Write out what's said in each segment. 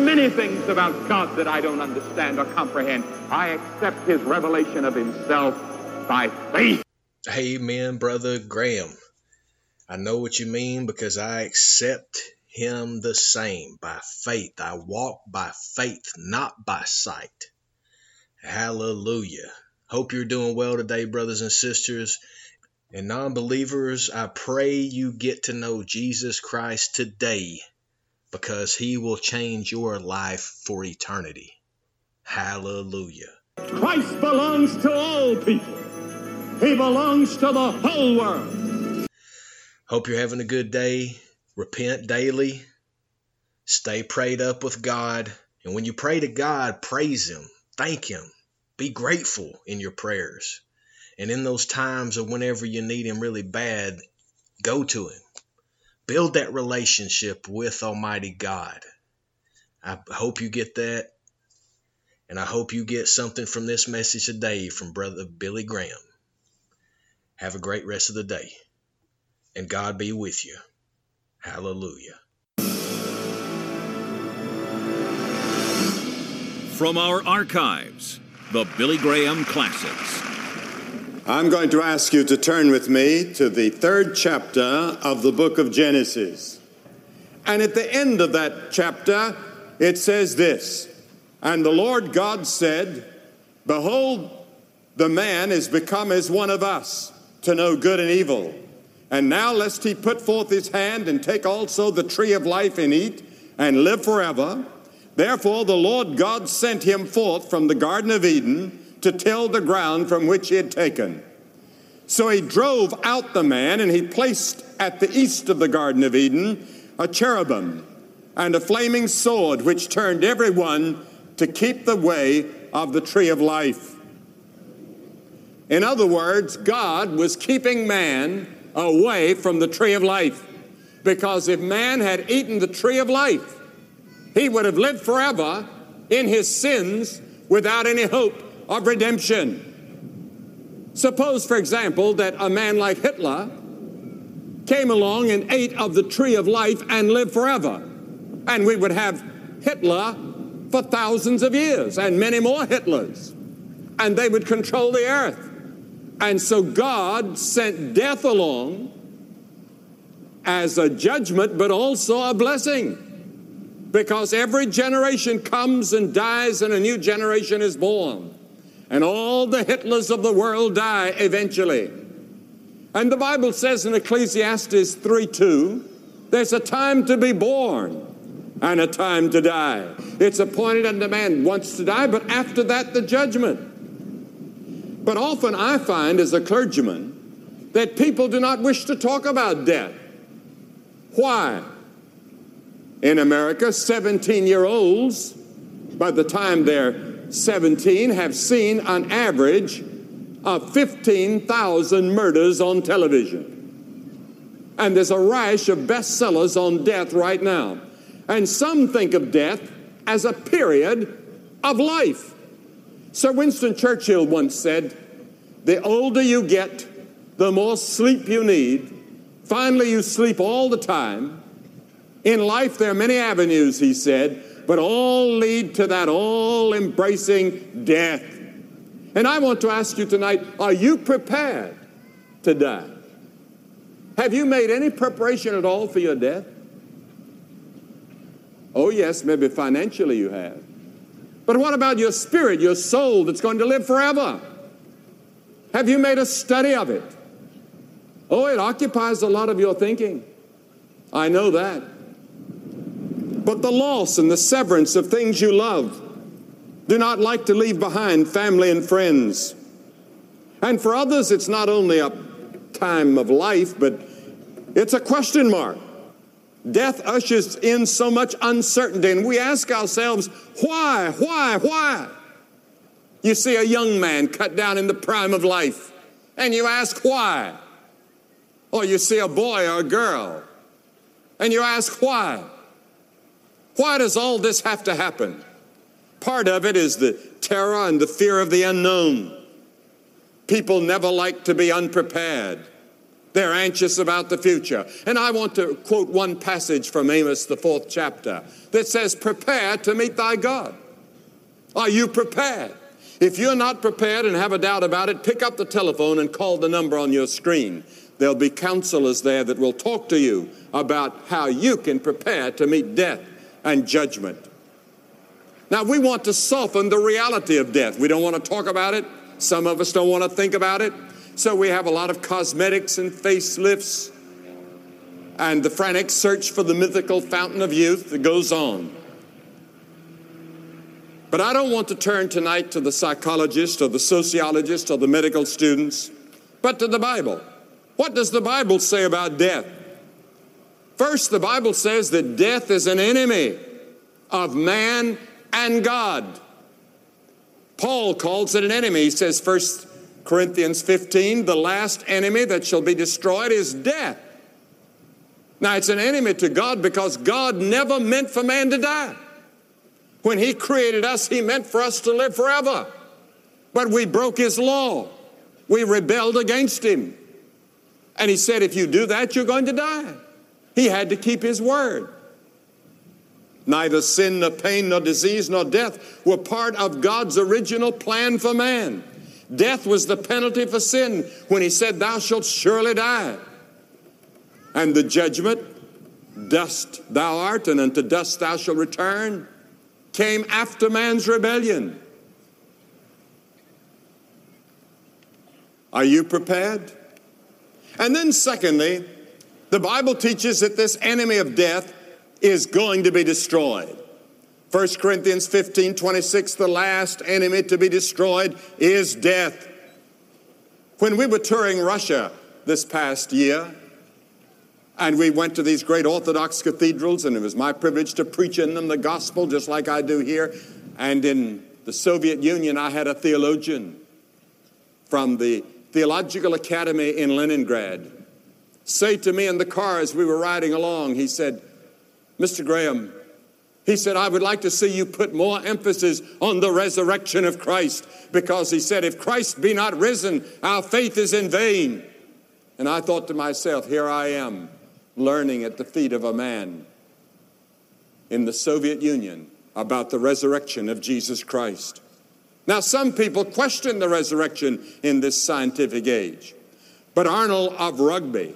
many things about God that I don't understand or comprehend. I accept his revelation of himself by faith. Amen, Brother Graham. I know what you mean because I accept him the same by faith. I walk by faith, not by sight. Hallelujah. Hope you're doing well today, brothers and sisters. And non believers, I pray you get to know Jesus Christ today because he will change your life for eternity. Hallelujah. Christ belongs to all people, he belongs to the whole world. Hope you're having a good day. Repent daily. Stay prayed up with God. And when you pray to God, praise Him, thank Him, be grateful in your prayers. And in those times of whenever you need Him really bad, go to Him. Build that relationship with Almighty God. I hope you get that. And I hope you get something from this message today from Brother Billy Graham. Have a great rest of the day. And God be with you. Hallelujah. From our archives, the Billy Graham Classics. I'm going to ask you to turn with me to the third chapter of the book of Genesis. And at the end of that chapter, it says this And the Lord God said, Behold, the man is become as one of us to know good and evil. And now, lest he put forth his hand and take also the tree of life and eat and live forever. Therefore, the Lord God sent him forth from the Garden of Eden to till the ground from which he had taken. So he drove out the man, and he placed at the east of the Garden of Eden a cherubim and a flaming sword, which turned every one to keep the way of the tree of life. In other words, God was keeping man away from the tree of life. Because if man had eaten the tree of life, he would have lived forever in his sins without any hope of redemption. Suppose, for example, that a man like Hitler came along and ate of the tree of life and lived forever. And we would have Hitler for thousands of years and many more Hitlers. And they would control the earth. And so God sent death along as a judgment, but also a blessing. Because every generation comes and dies, and a new generation is born. And all the Hitlers of the world die eventually. And the Bible says in Ecclesiastes 3 2, there's a time to be born and a time to die. It's appointed unto man once to die, but after that, the judgment. But often I find as a clergyman that people do not wish to talk about death. Why? In America, 17 year olds, by the time they're 17, have seen an average of 15,000 murders on television. And there's a rash of bestsellers on death right now. And some think of death as a period of life. Sir Winston Churchill once said, The older you get, the more sleep you need. Finally, you sleep all the time. In life, there are many avenues, he said, but all lead to that all embracing death. And I want to ask you tonight are you prepared to die? Have you made any preparation at all for your death? Oh, yes, maybe financially you have. But what about your spirit, your soul that's going to live forever? Have you made a study of it? Oh, it occupies a lot of your thinking. I know that. But the loss and the severance of things you love do not like to leave behind family and friends. And for others, it's not only a time of life, but it's a question mark. Death ushers in so much uncertainty, and we ask ourselves, why, why, why? You see a young man cut down in the prime of life, and you ask why. Or you see a boy or a girl, and you ask why. Why does all this have to happen? Part of it is the terror and the fear of the unknown. People never like to be unprepared. They're anxious about the future. And I want to quote one passage from Amos, the fourth chapter, that says, Prepare to meet thy God. Are you prepared? If you're not prepared and have a doubt about it, pick up the telephone and call the number on your screen. There'll be counselors there that will talk to you about how you can prepare to meet death and judgment. Now, we want to soften the reality of death. We don't want to talk about it. Some of us don't want to think about it. So we have a lot of cosmetics and facelifts and the frantic search for the mythical fountain of youth that goes on. But I don't want to turn tonight to the psychologist or the sociologist or the medical students, but to the Bible. What does the Bible say about death? First, the Bible says that death is an enemy of man and God. Paul calls it an enemy. He says, First Corinthians 15, the last enemy that shall be destroyed is death. Now, it's an enemy to God because God never meant for man to die. When He created us, He meant for us to live forever. But we broke His law, we rebelled against Him. And He said, if you do that, you're going to die. He had to keep His word. Neither sin, nor pain, nor disease, nor death were part of God's original plan for man. Death was the penalty for sin when he said, Thou shalt surely die. And the judgment, dust thou art, and unto dust thou shalt return, came after man's rebellion. Are you prepared? And then, secondly, the Bible teaches that this enemy of death is going to be destroyed. 1 Corinthians 15 26, the last enemy to be destroyed is death. When we were touring Russia this past year, and we went to these great Orthodox cathedrals, and it was my privilege to preach in them the gospel, just like I do here. And in the Soviet Union, I had a theologian from the Theological Academy in Leningrad say to me in the car as we were riding along, he said, Mr. Graham, he said, I would like to see you put more emphasis on the resurrection of Christ because he said, if Christ be not risen, our faith is in vain. And I thought to myself, here I am learning at the feet of a man in the Soviet Union about the resurrection of Jesus Christ. Now, some people question the resurrection in this scientific age, but Arnold of Rugby,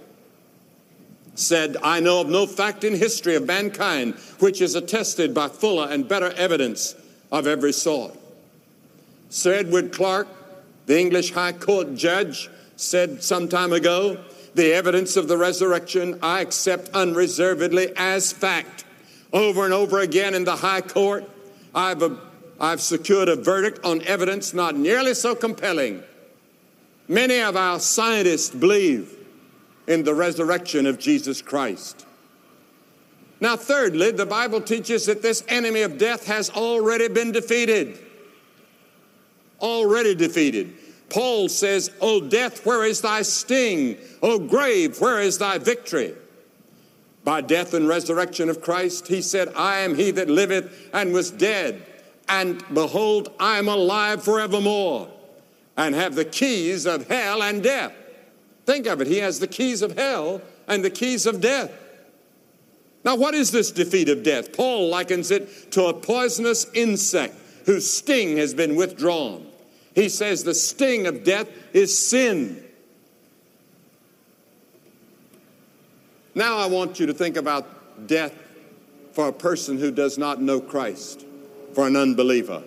said, I know of no fact in history of mankind which is attested by fuller and better evidence of every sort. Sir Edward Clarke, the English High Court judge, said some time ago, the evidence of the resurrection I accept unreservedly as fact. Over and over again in the High Court, I've, a, I've secured a verdict on evidence not nearly so compelling. Many of our scientists believe in the resurrection of Jesus Christ. Now, thirdly, the Bible teaches that this enemy of death has already been defeated. Already defeated. Paul says, O death, where is thy sting? O grave, where is thy victory? By death and resurrection of Christ, he said, I am he that liveth and was dead, and behold, I am alive forevermore, and have the keys of hell and death. Think of it. He has the keys of hell and the keys of death. Now, what is this defeat of death? Paul likens it to a poisonous insect whose sting has been withdrawn. He says the sting of death is sin. Now, I want you to think about death for a person who does not know Christ, for an unbeliever.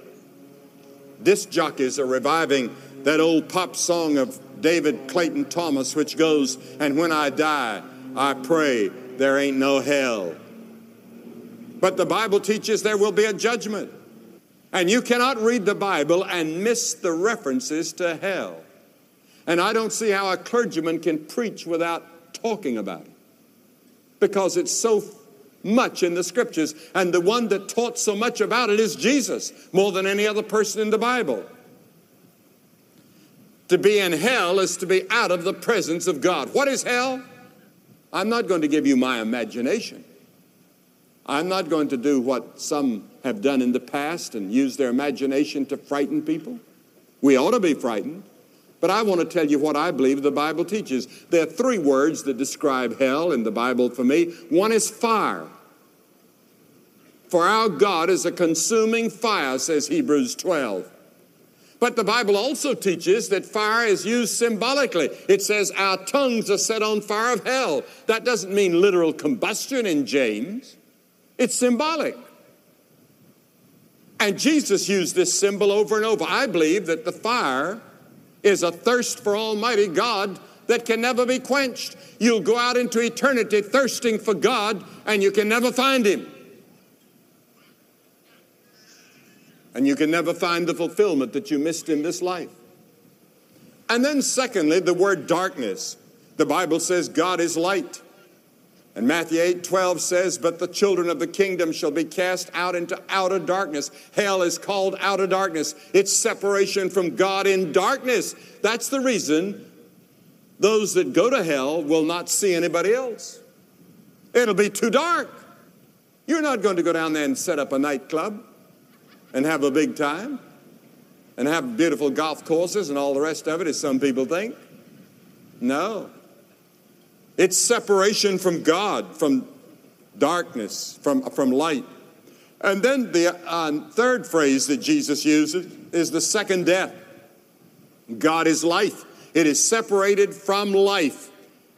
Disc jockeys are reviving that old pop song of David Clayton Thomas, which goes, And when I die, I pray there ain't no hell. But the Bible teaches there will be a judgment. And you cannot read the Bible and miss the references to hell. And I don't see how a clergyman can preach without talking about it because it's so much in the scriptures. And the one that taught so much about it is Jesus, more than any other person in the Bible. To be in hell is to be out of the presence of God. What is hell? I'm not going to give you my imagination. I'm not going to do what some have done in the past and use their imagination to frighten people. We ought to be frightened. But I want to tell you what I believe the Bible teaches. There are three words that describe hell in the Bible for me. One is fire. For our God is a consuming fire, says Hebrews 12. But the Bible also teaches that fire is used symbolically. It says, Our tongues are set on fire of hell. That doesn't mean literal combustion in James, it's symbolic. And Jesus used this symbol over and over. I believe that the fire is a thirst for Almighty God that can never be quenched. You'll go out into eternity thirsting for God and you can never find Him. And you can never find the fulfillment that you missed in this life. And then, secondly, the word darkness. The Bible says God is light. And Matthew 8 12 says, But the children of the kingdom shall be cast out into outer darkness. Hell is called outer darkness. It's separation from God in darkness. That's the reason those that go to hell will not see anybody else. It'll be too dark. You're not going to go down there and set up a nightclub and have a big time and have beautiful golf courses and all the rest of it, as some people think. No. It's separation from God, from darkness, from, from light. And then the uh, third phrase that Jesus uses is the second death. God is life. It is separated from life.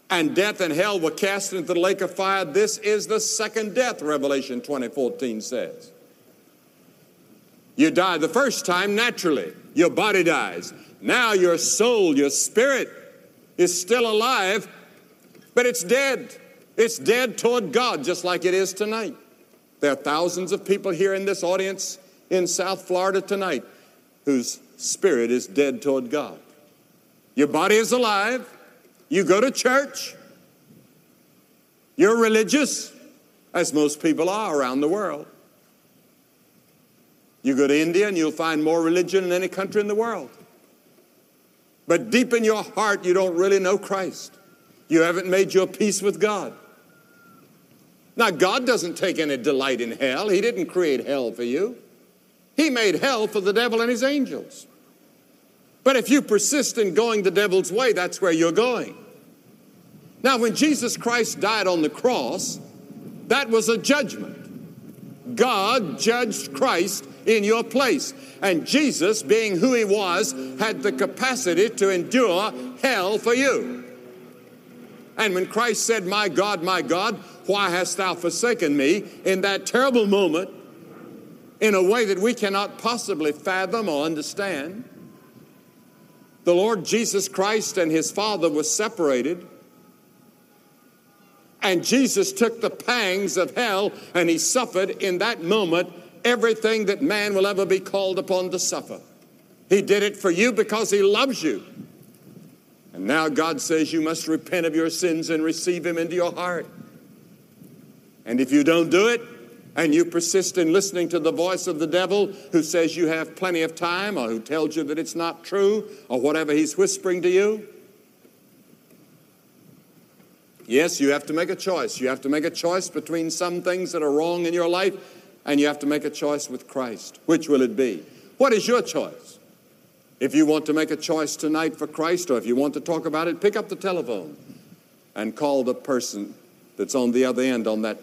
And death and hell were cast into the lake of fire. This is the second death, Revelation 2014 says. You die the first time naturally, your body dies. Now your soul, your spirit is still alive but it's dead. It's dead toward God, just like it is tonight. There are thousands of people here in this audience in South Florida tonight whose spirit is dead toward God. Your body is alive. You go to church. You're religious, as most people are around the world. You go to India and you'll find more religion than any country in the world. But deep in your heart, you don't really know Christ. You haven't made your peace with God. Now, God doesn't take any delight in hell. He didn't create hell for you. He made hell for the devil and his angels. But if you persist in going the devil's way, that's where you're going. Now, when Jesus Christ died on the cross, that was a judgment. God judged Christ in your place. And Jesus, being who he was, had the capacity to endure hell for you. And when Christ said, My God, my God, why hast thou forsaken me? in that terrible moment, in a way that we cannot possibly fathom or understand, the Lord Jesus Christ and his Father were separated. And Jesus took the pangs of hell and he suffered in that moment everything that man will ever be called upon to suffer. He did it for you because he loves you. And now God says you must repent of your sins and receive Him into your heart. And if you don't do it, and you persist in listening to the voice of the devil who says you have plenty of time or who tells you that it's not true or whatever he's whispering to you, yes, you have to make a choice. You have to make a choice between some things that are wrong in your life and you have to make a choice with Christ. Which will it be? What is your choice? If you want to make a choice tonight for Christ, or if you want to talk about it, pick up the telephone and call the person that's on the other end on that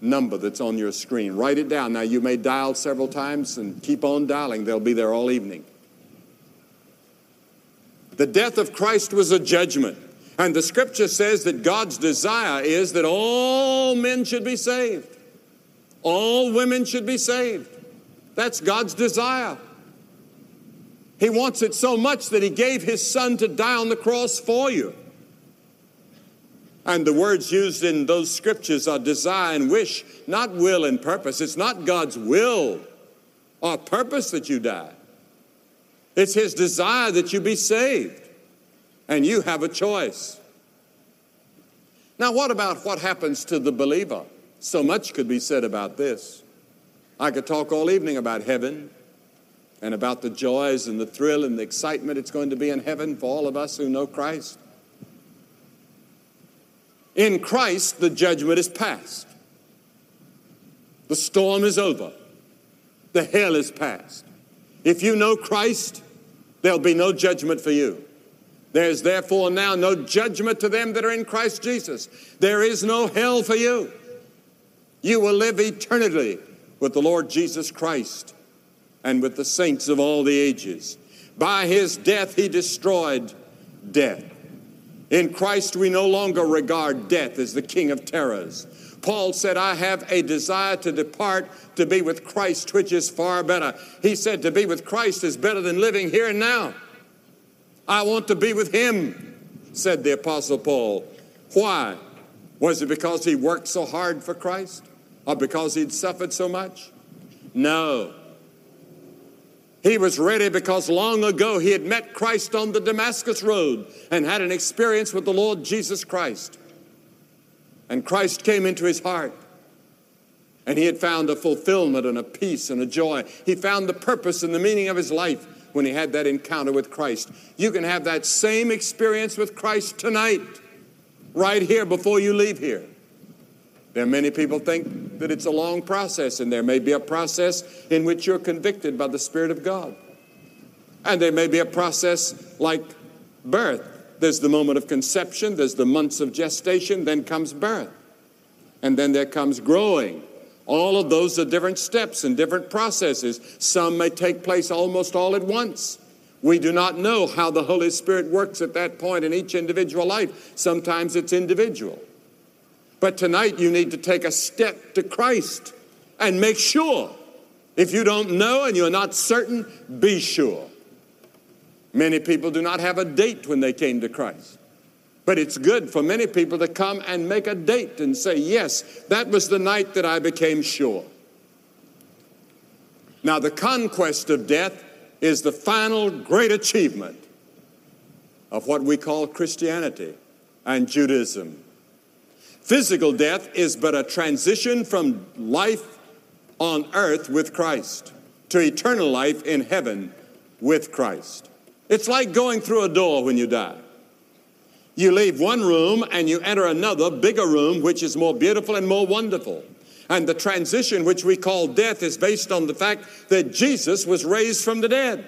number that's on your screen. Write it down. Now, you may dial several times and keep on dialing, they'll be there all evening. The death of Christ was a judgment. And the scripture says that God's desire is that all men should be saved, all women should be saved. That's God's desire. He wants it so much that he gave his son to die on the cross for you. And the words used in those scriptures are desire and wish, not will and purpose. It's not God's will or purpose that you die. It's his desire that you be saved. And you have a choice. Now, what about what happens to the believer? So much could be said about this. I could talk all evening about heaven and about the joys and the thrill and the excitement it's going to be in heaven for all of us who know Christ. In Christ, the judgment is past. The storm is over. The hell is past. If you know Christ, There'll be no judgment for you. There's therefore now no judgment to them that are in Christ Jesus. There is no hell for you. You will live eternally with the Lord Jesus Christ and with the saints of all the ages. By his death, he destroyed death. In Christ, we no longer regard death as the king of terrors. Paul said, I have a desire to depart to be with Christ, which is far better. He said, To be with Christ is better than living here and now. I want to be with him, said the Apostle Paul. Why? Was it because he worked so hard for Christ or because he'd suffered so much? No. He was ready because long ago he had met Christ on the Damascus Road and had an experience with the Lord Jesus Christ. And Christ came into his heart. And he had found a fulfillment and a peace and a joy. He found the purpose and the meaning of his life when he had that encounter with Christ. You can have that same experience with Christ tonight, right here before you leave here. There are many people think that it's a long process, and there may be a process in which you're convicted by the Spirit of God. And there may be a process like birth. There's the moment of conception, there's the months of gestation, then comes birth. And then there comes growing. All of those are different steps and different processes. Some may take place almost all at once. We do not know how the Holy Spirit works at that point in each individual life. Sometimes it's individual. But tonight you need to take a step to Christ and make sure. If you don't know and you're not certain, be sure. Many people do not have a date when they came to Christ. But it's good for many people to come and make a date and say, Yes, that was the night that I became sure. Now, the conquest of death is the final great achievement of what we call Christianity and Judaism. Physical death is but a transition from life on earth with Christ to eternal life in heaven with Christ. It's like going through a door when you die. You leave one room and you enter another, bigger room, which is more beautiful and more wonderful. And the transition, which we call death, is based on the fact that Jesus was raised from the dead.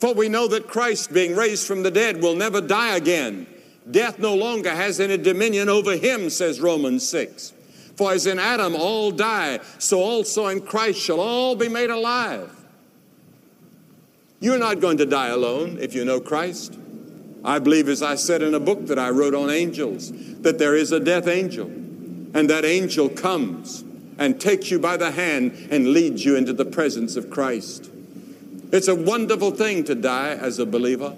For we know that Christ, being raised from the dead, will never die again. Death no longer has any dominion over him, says Romans 6. For as in Adam all die, so also in Christ shall all be made alive. You're not going to die alone if you know Christ. I believe, as I said in a book that I wrote on angels, that there is a death angel, and that angel comes and takes you by the hand and leads you into the presence of Christ. It's a wonderful thing to die as a believer.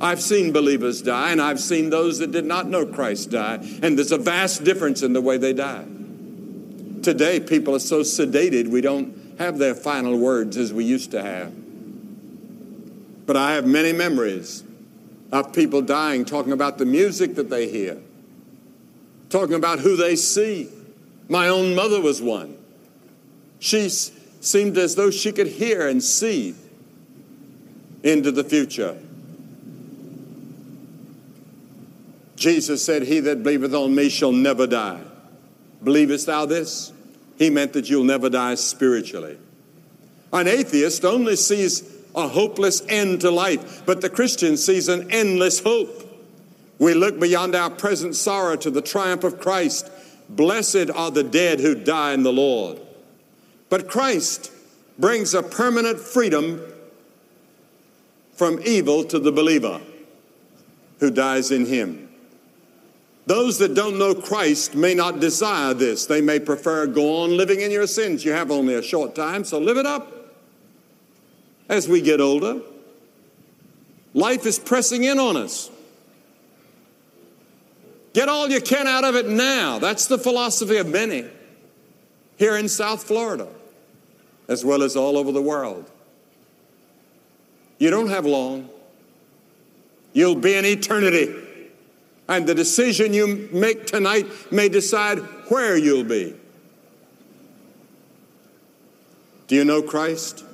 I've seen believers die, and I've seen those that did not know Christ die, and there's a vast difference in the way they die. Today, people are so sedated, we don't have their final words as we used to have. But I have many memories of people dying, talking about the music that they hear, talking about who they see. My own mother was one. She seemed as though she could hear and see into the future. Jesus said, He that believeth on me shall never die. Believest thou this? He meant that you'll never die spiritually. An atheist only sees a hopeless end to life, but the Christian sees an endless hope. We look beyond our present sorrow to the triumph of Christ. Blessed are the dead who die in the Lord. But Christ brings a permanent freedom from evil to the believer who dies in him. Those that don't know Christ may not desire this. They may prefer go on living in your sins. You have only a short time, so live it up. As we get older, life is pressing in on us. Get all you can out of it now. That's the philosophy of many here in South Florida, as well as all over the world. You don't have long. You'll be in eternity. And the decision you make tonight may decide where you'll be. Do you know Christ?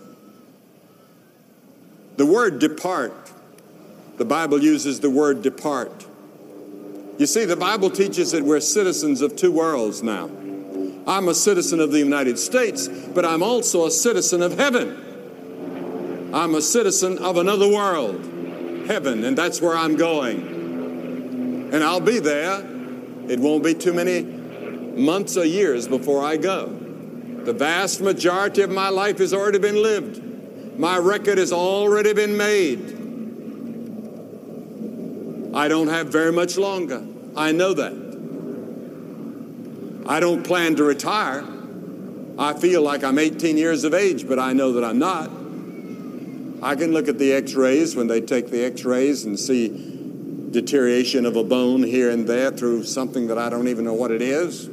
The word depart, the Bible uses the word depart. You see, the Bible teaches that we're citizens of two worlds now. I'm a citizen of the United States, but I'm also a citizen of heaven. I'm a citizen of another world, heaven, and that's where I'm going. And I'll be there. It won't be too many months or years before I go. The vast majority of my life has already been lived. My record has already been made. I don't have very much longer. I know that. I don't plan to retire. I feel like I'm 18 years of age, but I know that I'm not. I can look at the x rays when they take the x rays and see deterioration of a bone here and there through something that I don't even know what it is.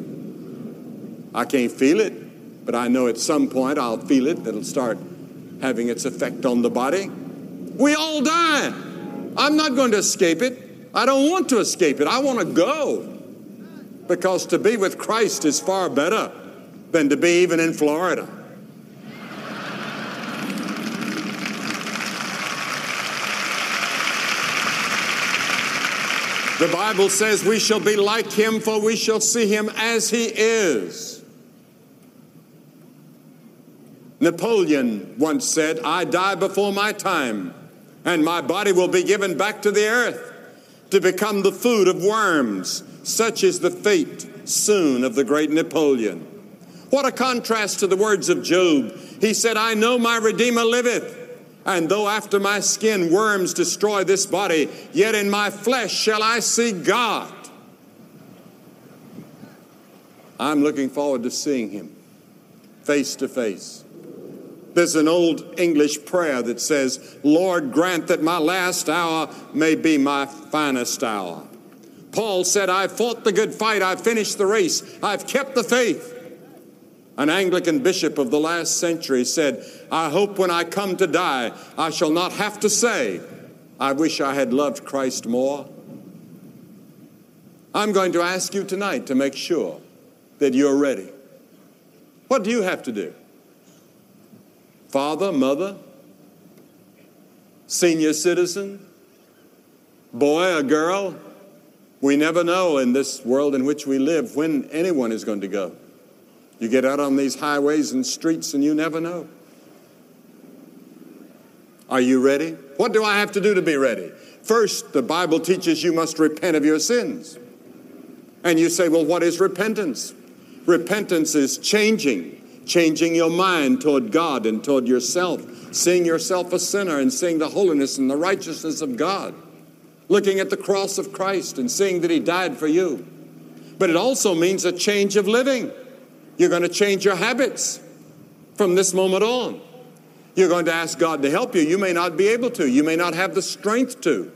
I can't feel it, but I know at some point I'll feel it that'll start having its effect on the body. We all die. I'm not going to escape it. I don't want to escape it. I want to go. Because to be with Christ is far better than to be even in Florida. The Bible says we shall be like him, for we shall see him as he is. Napoleon once said, I die before my time, and my body will be given back to the earth to become the food of worms. Such is the fate soon of the great Napoleon. What a contrast to the words of Job. He said, I know my Redeemer liveth, and though after my skin worms destroy this body, yet in my flesh shall I see God. I'm looking forward to seeing him face to face. There's an old English prayer that says, Lord, grant that my last hour may be my finest hour. Paul said, I've fought the good fight, I've finished the race, I've kept the faith. An Anglican bishop of the last century said, I hope when I come to die, I shall not have to say, I wish I had loved Christ more. I'm going to ask you tonight to make sure that you're ready. What do you have to do? Father, mother, senior citizen, boy or girl. We never know in this world in which we live when anyone is going to go. You get out on these highways and streets and you never know. Are you ready? What do I have to do to be ready? First, the Bible teaches you must repent of your sins. And you say, well, what is repentance? Repentance is changing changing your mind toward God and toward yourself, seeing yourself a sinner and seeing the holiness and the righteousness of God, looking at the cross of Christ and seeing that He died for you. But it also means a change of living. You're going to change your habits from this moment on. You're going to ask God to help you. You may not be able to, you may not have the strength to.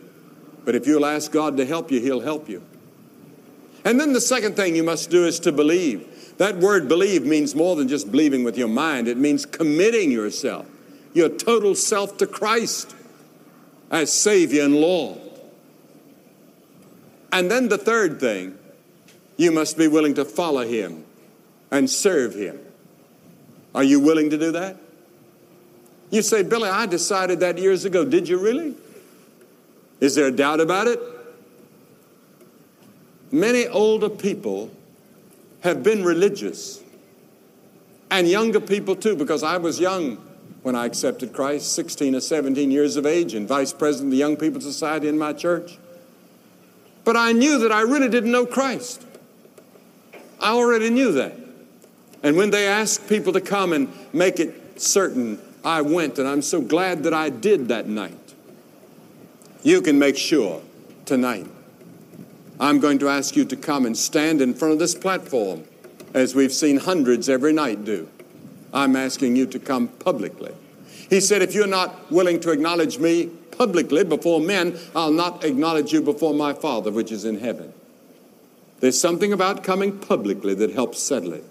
But if you'll ask God to help you, He'll help you. And then the second thing you must do is to believe. That word believe means more than just believing with your mind, it means committing yourself, your total self to Christ as Savior and Lord. And then the third thing, you must be willing to follow Him and serve Him. Are you willing to do that? You say, Billy, I decided that years ago. Did you really? Is there a doubt about it? Many older people have been religious. And younger people too, because I was young when I accepted Christ, 16 or 17 years of age, and vice president of the Young People's Society in my church. But I knew that I really didn't know Christ. I already knew that. And when they asked people to come and make it certain, I went, and I'm so glad that I did that night. You can make sure tonight I'm going to ask you to come and stand in front of this platform, as we've seen hundreds every night do. I'm asking you to come publicly. He said, If you're not willing to acknowledge me publicly before men, I'll not acknowledge you before my Father which is in heaven. There's something about coming publicly that helps settle it.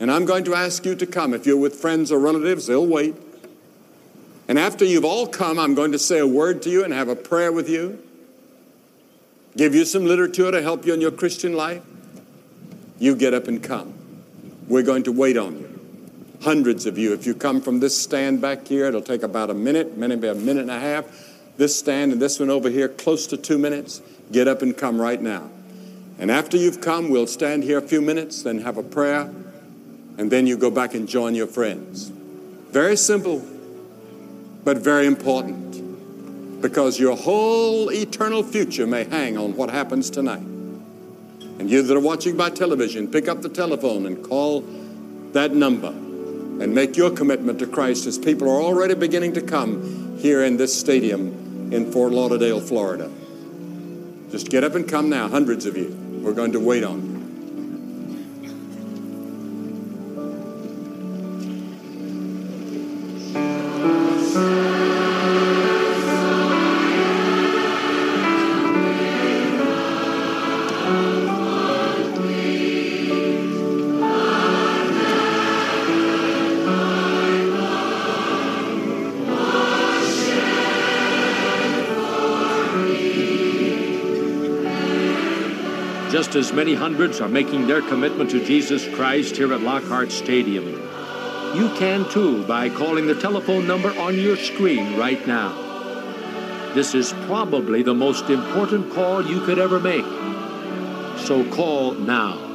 And I'm going to ask you to come. If you're with friends or relatives, they'll wait. And after you've all come, I'm going to say a word to you and have a prayer with you give you some literature to help you in your Christian life, you get up and come. We're going to wait on you. Hundreds of you. If you come from this stand back here, it'll take about a minute, maybe a minute and a half. This stand and this one over here, close to two minutes. Get up and come right now. And after you've come, we'll stand here a few minutes, then have a prayer, and then you go back and join your friends. Very simple. but very important because your whole eternal future may hang on what happens tonight. And you that are watching by television, pick up the telephone and call that number and make your commitment to Christ as people are already beginning to come here in this stadium in Fort Lauderdale, Florida. Just get up and come now, hundreds of you. We're going to wait on you. Many hundreds are making their commitment to Jesus Christ here at Lockhart Stadium. You can too by calling the telephone number on your screen right now. This is probably the most important call you could ever make. So call now.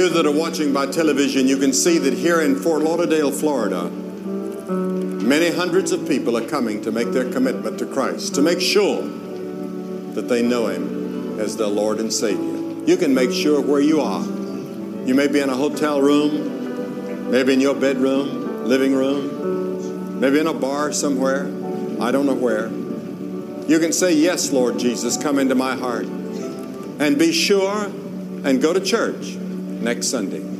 You that are watching by television, you can see that here in Fort Lauderdale, Florida, many hundreds of people are coming to make their commitment to Christ, to make sure that they know Him as their Lord and Savior. You can make sure where you are. You may be in a hotel room, maybe in your bedroom, living room, maybe in a bar somewhere. I don't know where. You can say, Yes, Lord Jesus, come into my heart. And be sure and go to church next Sunday.